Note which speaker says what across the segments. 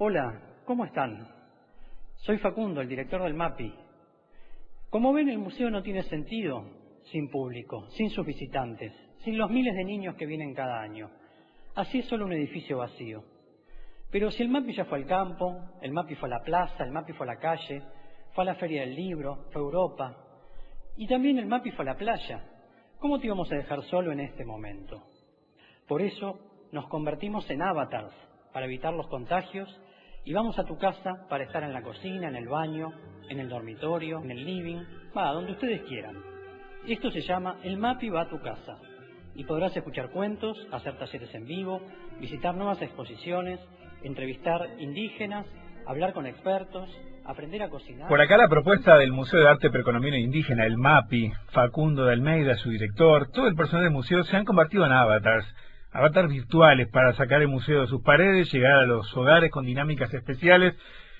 Speaker 1: Hola, ¿cómo están? Soy Facundo, el director del MAPI. Como ven, el museo no tiene sentido sin público, sin sus visitantes, sin los miles de niños que vienen cada año. Así es solo un edificio vacío. Pero si el MAPI ya fue al campo, el MAPI fue a la plaza, el MAPI fue a la calle, fue a la Feria del Libro, fue a Europa, y también el MAPI fue a la playa, ¿cómo te íbamos a dejar solo en este momento? Por eso nos convertimos en avatars para evitar los contagios y vamos a tu casa para estar en la cocina, en el baño, en el dormitorio, en el living, va, donde ustedes quieran. Esto se llama El MAPI va a tu casa y podrás escuchar cuentos, hacer talleres en vivo, visitar nuevas exposiciones, entrevistar indígenas, hablar con expertos, aprender a cocinar.
Speaker 2: Por acá la propuesta del Museo de Arte Precolombiano e Indígena, el MAPI, Facundo de Almeida, su director, todo el personal del museo se han convertido en avatars avatars virtuales para sacar el museo de sus paredes, llegar a los hogares con dinámicas especiales.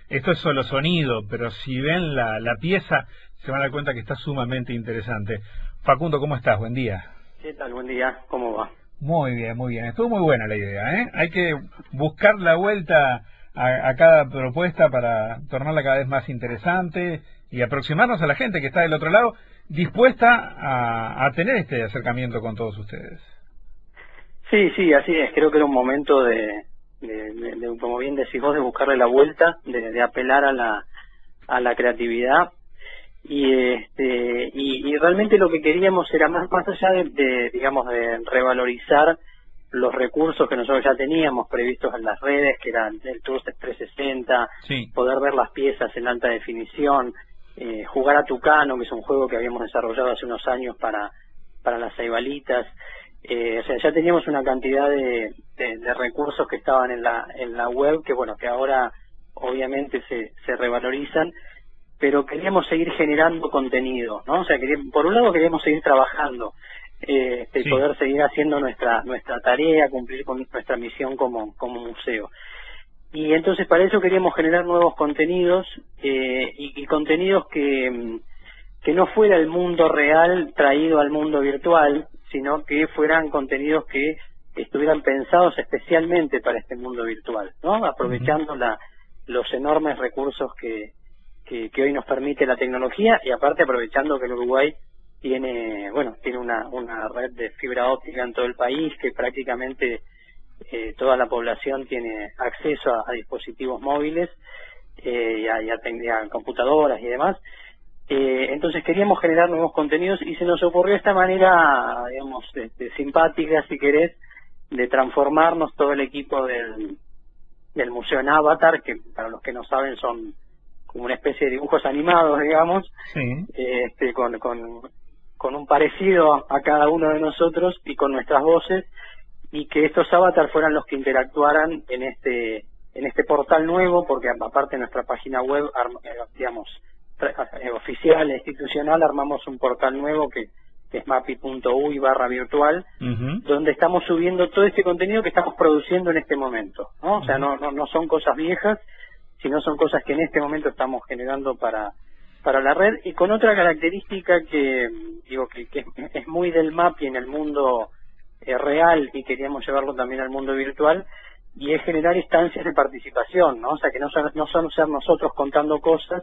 Speaker 2: Esto es solo sonido, pero si ven la, la pieza se van a dar cuenta que está sumamente interesante. Facundo, ¿cómo estás? Buen día.
Speaker 3: ¿Qué tal? Buen día. ¿Cómo va?
Speaker 2: Muy bien, muy bien. Estuvo muy buena la idea, ¿eh? Hay que buscar la vuelta a, a, cada propuesta para tornarla cada vez más interesante y aproximarnos a la gente que está del otro lado dispuesta a, a tener este acercamiento con todos ustedes.
Speaker 3: Sí, sí, así es. Creo que era un momento de, de, de, como bien decís vos, de buscarle la vuelta, de, de apelar a la, a la creatividad y este y, y, realmente lo que queríamos era más más allá de, de, digamos de revalorizar los recursos que nosotros ya teníamos previstos en las redes que eran el Tour 360
Speaker 2: sí.
Speaker 3: poder ver las piezas en alta definición eh, jugar a Tucano que es un juego que habíamos desarrollado hace unos años para para las ceibalitas eh, o sea, ya teníamos una cantidad de, de, de, recursos que estaban en la, en la web que, bueno, que ahora obviamente se, se revalorizan, pero queríamos seguir generando contenido, ¿no? O sea, queríamos, por un lado queríamos seguir trabajando, eh, este, sí. poder seguir haciendo nuestra, nuestra tarea, cumplir con nuestra misión como, como museo. Y entonces para eso queríamos generar nuevos contenidos eh, y, y contenidos que, que no fuera el mundo real traído al mundo virtual, sino que fueran contenidos que estuvieran pensados especialmente para este mundo virtual, ¿no? Aprovechando la, los enormes recursos que, que, que, hoy nos permite la tecnología y aparte aprovechando que el Uruguay tiene, bueno, tiene una, una red de fibra óptica en todo el país que prácticamente eh, toda la población tiene acceso a, a dispositivos móviles eh, y, a, y, a, y a computadoras y demás eh, entonces queríamos generar nuevos contenidos y se nos ocurrió esta manera, digamos, este, simpática, si querés, de transformarnos todo el equipo del, del Museo en Avatar, que para los que no saben son como una especie de dibujos animados, digamos,
Speaker 2: sí.
Speaker 3: eh, este, con, con, con un parecido a cada uno de nosotros y con nuestras voces, y que estos avatars fueran los que interactuaran en este en este portal nuevo, porque aparte nuestra página web, digamos, eh, oficial e institucional armamos un portal nuevo que, que es mapi.uy barra virtual,
Speaker 2: uh -huh.
Speaker 3: donde estamos subiendo todo este contenido que estamos produciendo en este momento, ¿no? O sea, no, no, no son cosas viejas, sino son cosas que en este momento estamos generando para, para la red y con otra característica que, digo, que, que es muy del MAPI en el mundo eh, real y queríamos llevarlo también al mundo virtual, y es generar instancias de participación, ¿no? O sea, que no, no son ser nosotros contando cosas,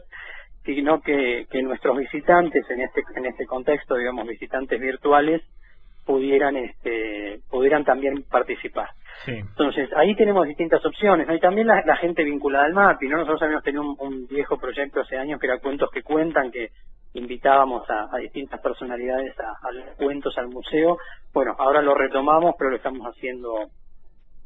Speaker 3: sino que, que nuestros visitantes en este en este contexto, digamos, visitantes virtuales, pudieran este pudieran también participar.
Speaker 2: Sí.
Speaker 3: Entonces, ahí tenemos distintas opciones, ¿no? Y también la, la gente vinculada al MAPI, ¿no? Nosotros habíamos tenido un, un, viejo proyecto hace años que era Cuentos que Cuentan, que invitábamos a, a distintas personalidades a, a los cuentos al museo. Bueno, ahora lo retomamos, pero lo estamos haciendo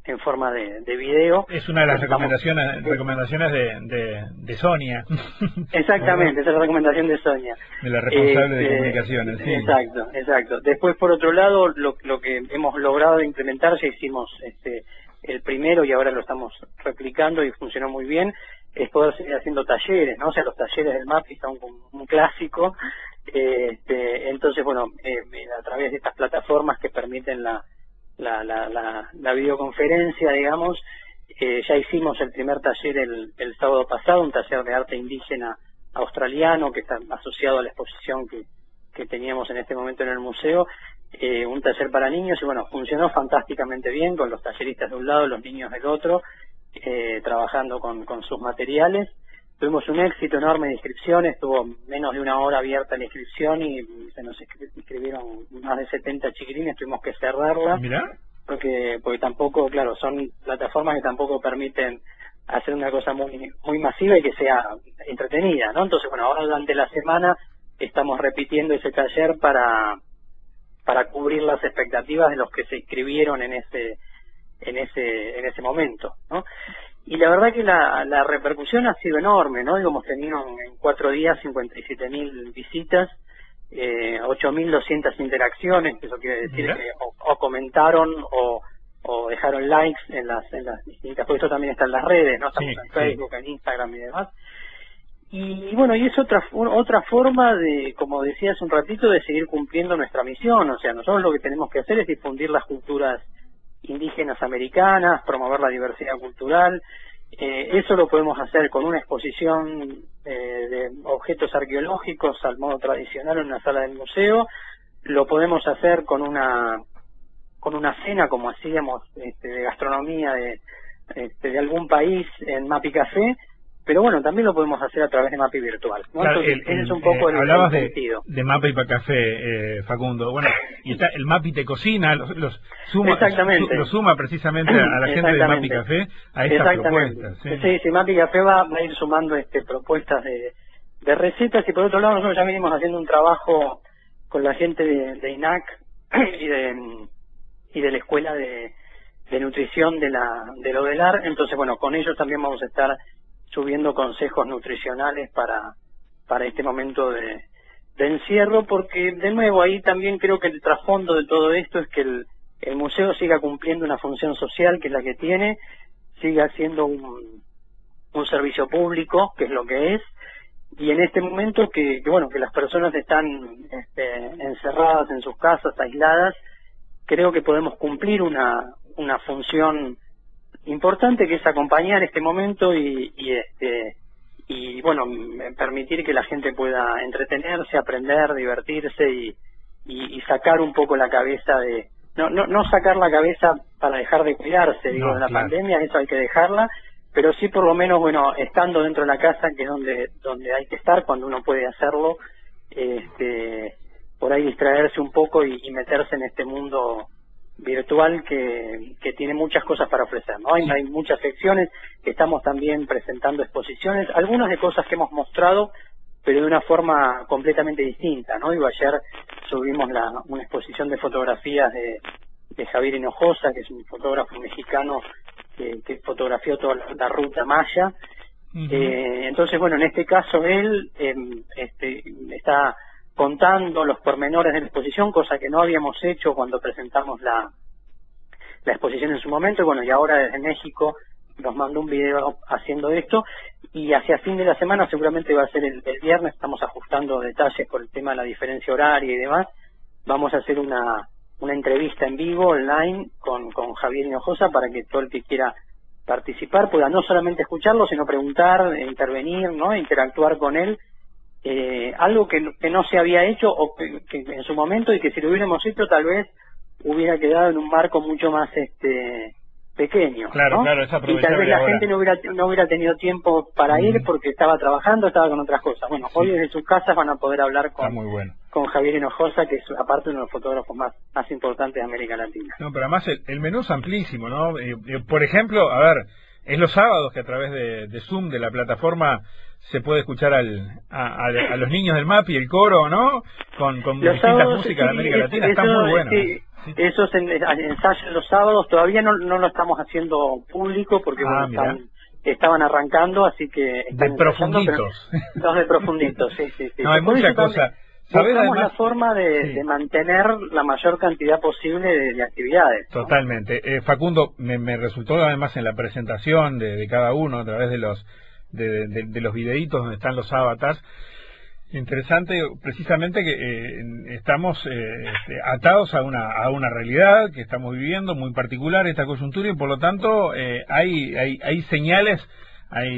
Speaker 3: en forma de, de video.
Speaker 2: Es una de las recomendaciones, recomendaciones de, de, de Sonia.
Speaker 3: Exactamente, esa es la recomendación de Sonia.
Speaker 2: De la responsable eh, de comunicaciones, sí.
Speaker 3: Exacto, exacto. Después, por otro lado, lo, lo que hemos logrado implementar, ya hicimos este el primero y ahora lo estamos replicando y funcionó muy bien, es poder seguir haciendo talleres, ¿no? O sea, los talleres del MAPI son un, un clásico. Eh, este, entonces, bueno, eh, a través de estas plataformas que permiten la la, la, la, la videoconferencia, digamos. Eh, ya hicimos el primer taller el, el sábado pasado, un taller de arte indígena australiano que está asociado a la exposición que, que teníamos en este momento en el museo, eh, un taller para niños y bueno, funcionó fantásticamente bien con los talleristas de un lado, los niños del otro eh, trabajando con, con sus materiales. Tuvimos un éxito enorme de inscripciones, tuvo menos de una hora abierta la inscripción y se nos inscribieron más de 70 chiquilines, tuvimos que cerrarla. Porque, porque tampoco, claro, son plataformas que tampoco permiten hacer una cosa muy, muy masiva y que sea entretenida, ¿no? Entonces, bueno, ahora durante la semana estamos repitiendo ese taller para, para cubrir las expectativas de los que se inscribieron en ese, en ese, en ese momento, ¿no? Y la verdad que la, la repercusión ha sido enorme, ¿no? Hemos tenido en cuatro días 57.000 visitas, eh, 8.200 interacciones, eso quiere decir que o, comentaron o, o dejaron likes en las, en las distintas, porque esto también está en las redes, ¿no? Estamos en Facebook, en Instagram y demás. Y, bueno, y es otra otra forma de, como decía hace un ratito, de seguir cumpliendo nuestra misión. O sea, nosotros lo que tenemos que hacer es difundir las culturas indígenas americanas, promover la diversidad cultural. Eh, eso lo podemos hacer con una exposición eh, de objetos arqueológicos al modo tradicional en una sala del museo. Lo podemos hacer con una con una cena como hacíamos este, de gastronomía de, este, de algún país en Mapi Café pero bueno, también lo podemos hacer a través de MAPI virtual. ¿no? ese es un poco el,
Speaker 2: hablabas de, de MAPI para café, eh, Facundo. Bueno, y está el MAPI te cocina, los, los suma,
Speaker 3: Exactamente.
Speaker 2: lo suma precisamente a la gente de MAPI Café a estas propuestas.
Speaker 3: Sí, sí, sí MAPI Café va, a ir sumando este propuestas de, de recetas y por otro lado nosotros ya venimos haciendo un trabajo con la gente de, de INAC y de, y de la escuela de, de nutrición de la de Odelar, entonces bueno, con ellos también vamos a estar subiendo consejos nutricionales para, para este momento de, encierro, porque de nuevo ahí también creo que el trasfondo de todo esto es que el, el museo siga cumpliendo una función social que es la que tiene, siga siendo un, un servicio público, que es lo que es, y en este momento que, que bueno, que las personas están este, encerradas en sus casas, aisladas, creo que podemos cumplir una, una función importante que es acompañar este momento y, y este y bueno permitir que la gente pueda entretenerse aprender divertirse y, y, sacar un poco la cabeza de no, no no sacar la cabeza para dejar de cuidarse digo de la pandemia eso hay que dejarla pero sí por lo menos bueno estando dentro de la casa que es donde donde hay que estar cuando uno puede hacerlo este por ahí distraerse un poco y meterse en este mundo virtual que, que tiene muchas cosas para ofrecer. ¿no? Hay, hay muchas secciones, estamos también presentando exposiciones, algunas de cosas que hemos mostrado, pero de una forma completamente distinta. ¿no? Y ayer subimos la, una exposición de fotografías de, de Javier Hinojosa, que es un fotógrafo mexicano que, que fotografió toda la, ruta maya. eh, entonces, bueno, en este caso él eh, este, está contando los pormenores de la exposición, cosa que no habíamos hecho cuando presentamos la, la exposición en su momento, y bueno, y ahora desde México nos mandó un video haciendo esto, y hacia fin de la semana, seguramente va a ser el, viernes, estamos ajustando detalles por el tema de la diferencia horaria y demás, vamos a hacer una, una entrevista en vivo, online, con, con Javier Hinojosa, para que todo el que quiera participar pueda no solamente escucharlo, sino preguntar, intervenir, ¿no? interactuar con él eh, algo que, no se había hecho o que, en su momento y que si lo hubiéramos hecho tal vez hubiera quedado en un marco mucho más este pequeño
Speaker 2: claro claro
Speaker 3: y tal vez la gente no hubiera no hubiera tenido tiempo para ir porque estaba trabajando estaba con otras cosas. Bueno hoy desde sus casas van a poder hablar con con Javier Hinojosa que es aparte uno de los fotógrafos más más importantes de América Latina.
Speaker 2: No pero además el, menú es amplísimo no eh, eh, por ejemplo a ver es los sábados que a través de, de Zoom de la plataforma se puede escuchar al, a, a, los niños del MAPI, el coro, ¿no? Con, con distintas músicas de América Latina, está muy bueno.
Speaker 3: Sí, Esos ensayos los sábados todavía no, no lo estamos haciendo público porque ah, estaban arrancando, así que...
Speaker 2: De profunditos.
Speaker 3: Los de profunditos, sí, sí, sí.
Speaker 2: No, hay mucha cosa.
Speaker 3: Buscamos la forma de, de, mantener la mayor cantidad posible de, actividades.
Speaker 2: Totalmente. Eh, Facundo, me, me, resultó además en la presentación de, de cada uno a través de los de, de, los videitos donde están los avatars. Interesante precisamente que eh, estamos eh, este, atados a una, a una realidad que estamos viviendo muy particular esta coyuntura y por lo tanto eh, hay, hay, hay señales, hay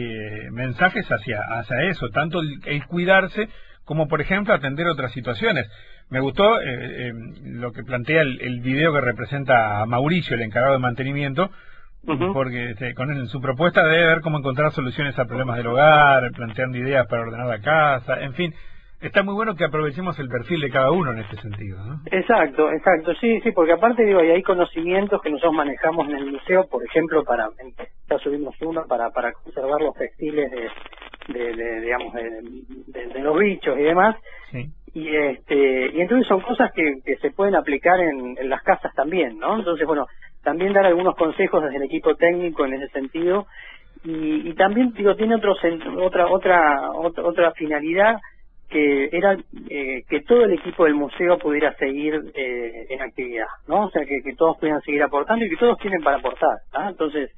Speaker 2: mensajes hacia, hacia eso, tanto el, cuidarse como por ejemplo atender otras situaciones. Me gustó lo que plantea el, el video que representa a Mauricio, el encargado de mantenimiento, porque este, con su propuesta debe ver cómo encontrar soluciones a problemas del hogar, planteando ideas para ordenar la casa, en fin, está muy bueno que aprovechemos el perfil de cada uno en este sentido, ¿no?
Speaker 3: Exacto, exacto, sí, sí, porque aparte digo, hay conocimientos que nosotros manejamos en el museo, por ejemplo, para, ya subimos uno para, para conservar los textiles de, de, digamos, de, los bichos y demás, y este, y entonces son cosas que, que se pueden aplicar en, en las casas también, ¿no? Entonces, bueno, también dar algunos consejos desde el equipo técnico en ese sentido, y, y también digo tiene otro otra otra otra, otra finalidad que era eh, que todo el equipo del museo pudiera seguir eh, en actividad, ¿no? O sea, que, todos pudieran seguir aportando y que todos tienen para aportar, ¿ah? Entonces,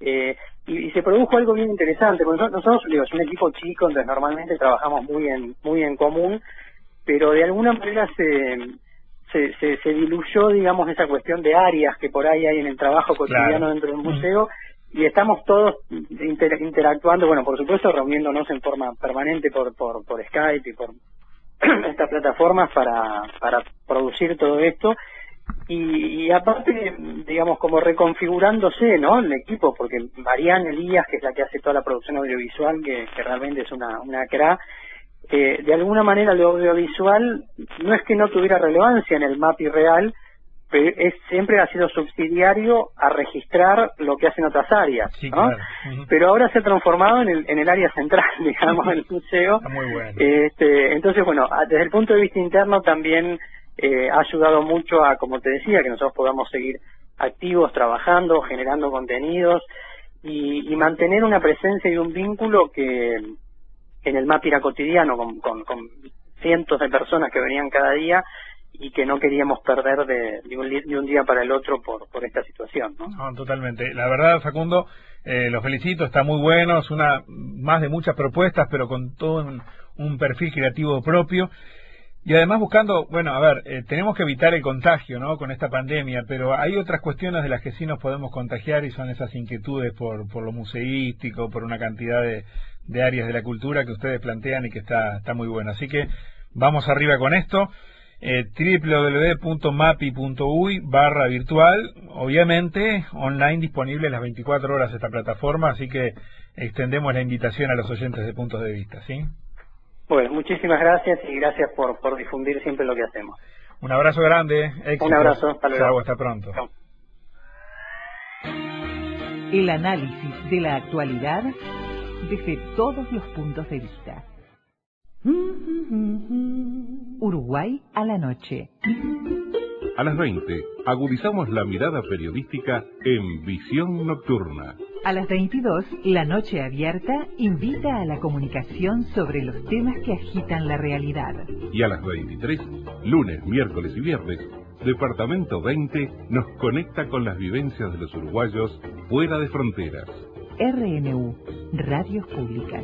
Speaker 3: eh, y, se produjo algo bien interesante, porque nosotros, nosotros es un equipo chico, entonces normalmente trabajamos muy en, muy en común, pero de alguna manera se, se, se, se diluyó, digamos, esa cuestión de áreas que por ahí hay en el trabajo cotidiano dentro del museo, y estamos todos interactuando, bueno, por supuesto, reuniéndonos en forma permanente por, por, por Skype y por estas plataformas para, para producir todo esto. Y, y, aparte, digamos, como reconfigurándose, ¿no? El equipo, porque Mariana Elías, que es la que hace toda la producción audiovisual, que, que realmente es una, una cra, eh, de alguna manera lo audiovisual no es que no tuviera relevancia en el MAPI real, es, siempre ha sido subsidiario a registrar lo que hacen otras áreas, ¿no? Pero ahora se ha transformado en el, en el área central, digamos, del museo.
Speaker 2: muy bueno.
Speaker 3: Este, entonces, bueno, desde el punto de vista interno también eh, ha ayudado mucho a, como te decía, que nosotros podamos seguir activos, trabajando, generando contenidos y, y mantener una presencia y un vínculo que en el MAPIRA cotidiano con, con, cientos de personas que venían cada día y que no queríamos perder de, de, un, día para el otro por, por esta situación. ¿no?
Speaker 2: totalmente. La verdad, Facundo, eh, los felicito, está muy bueno, es una más de muchas propuestas, pero con todo un, perfil creativo propio. Y además buscando, bueno, a ver, eh, tenemos que evitar el contagio, ¿no? Con esta pandemia, pero hay otras cuestiones de las que sí nos podemos contagiar y son esas inquietudes por, por lo museístico, por una cantidad de, de áreas de la cultura que ustedes plantean y que está, está muy bueno. Así que vamos arriba con esto eh, www.mapi.uy barra virtual, obviamente online disponible las 24 horas esta plataforma, así que extendemos la invitación a los oyentes de puntos de vista, ¿sí?
Speaker 3: Bueno, muchísimas gracias y gracias por, por difundir siempre lo que hacemos.
Speaker 2: Un abrazo grande,
Speaker 3: Un abrazo, hasta luego.
Speaker 2: hasta pronto.
Speaker 4: El análisis de la actualidad desde todos los puntos de vista. Uruguay a la noche.
Speaker 5: A las 20, agudizamos la mirada periodística en Visión Nocturna.
Speaker 4: A las 22, La Noche Abierta invita a la comunicación sobre los temas que agitan la realidad.
Speaker 5: Y a las 23, lunes, miércoles y viernes, Departamento 20 nos conecta con las vivencias de los uruguayos fuera de fronteras.
Speaker 4: RNU, Radios Públicas.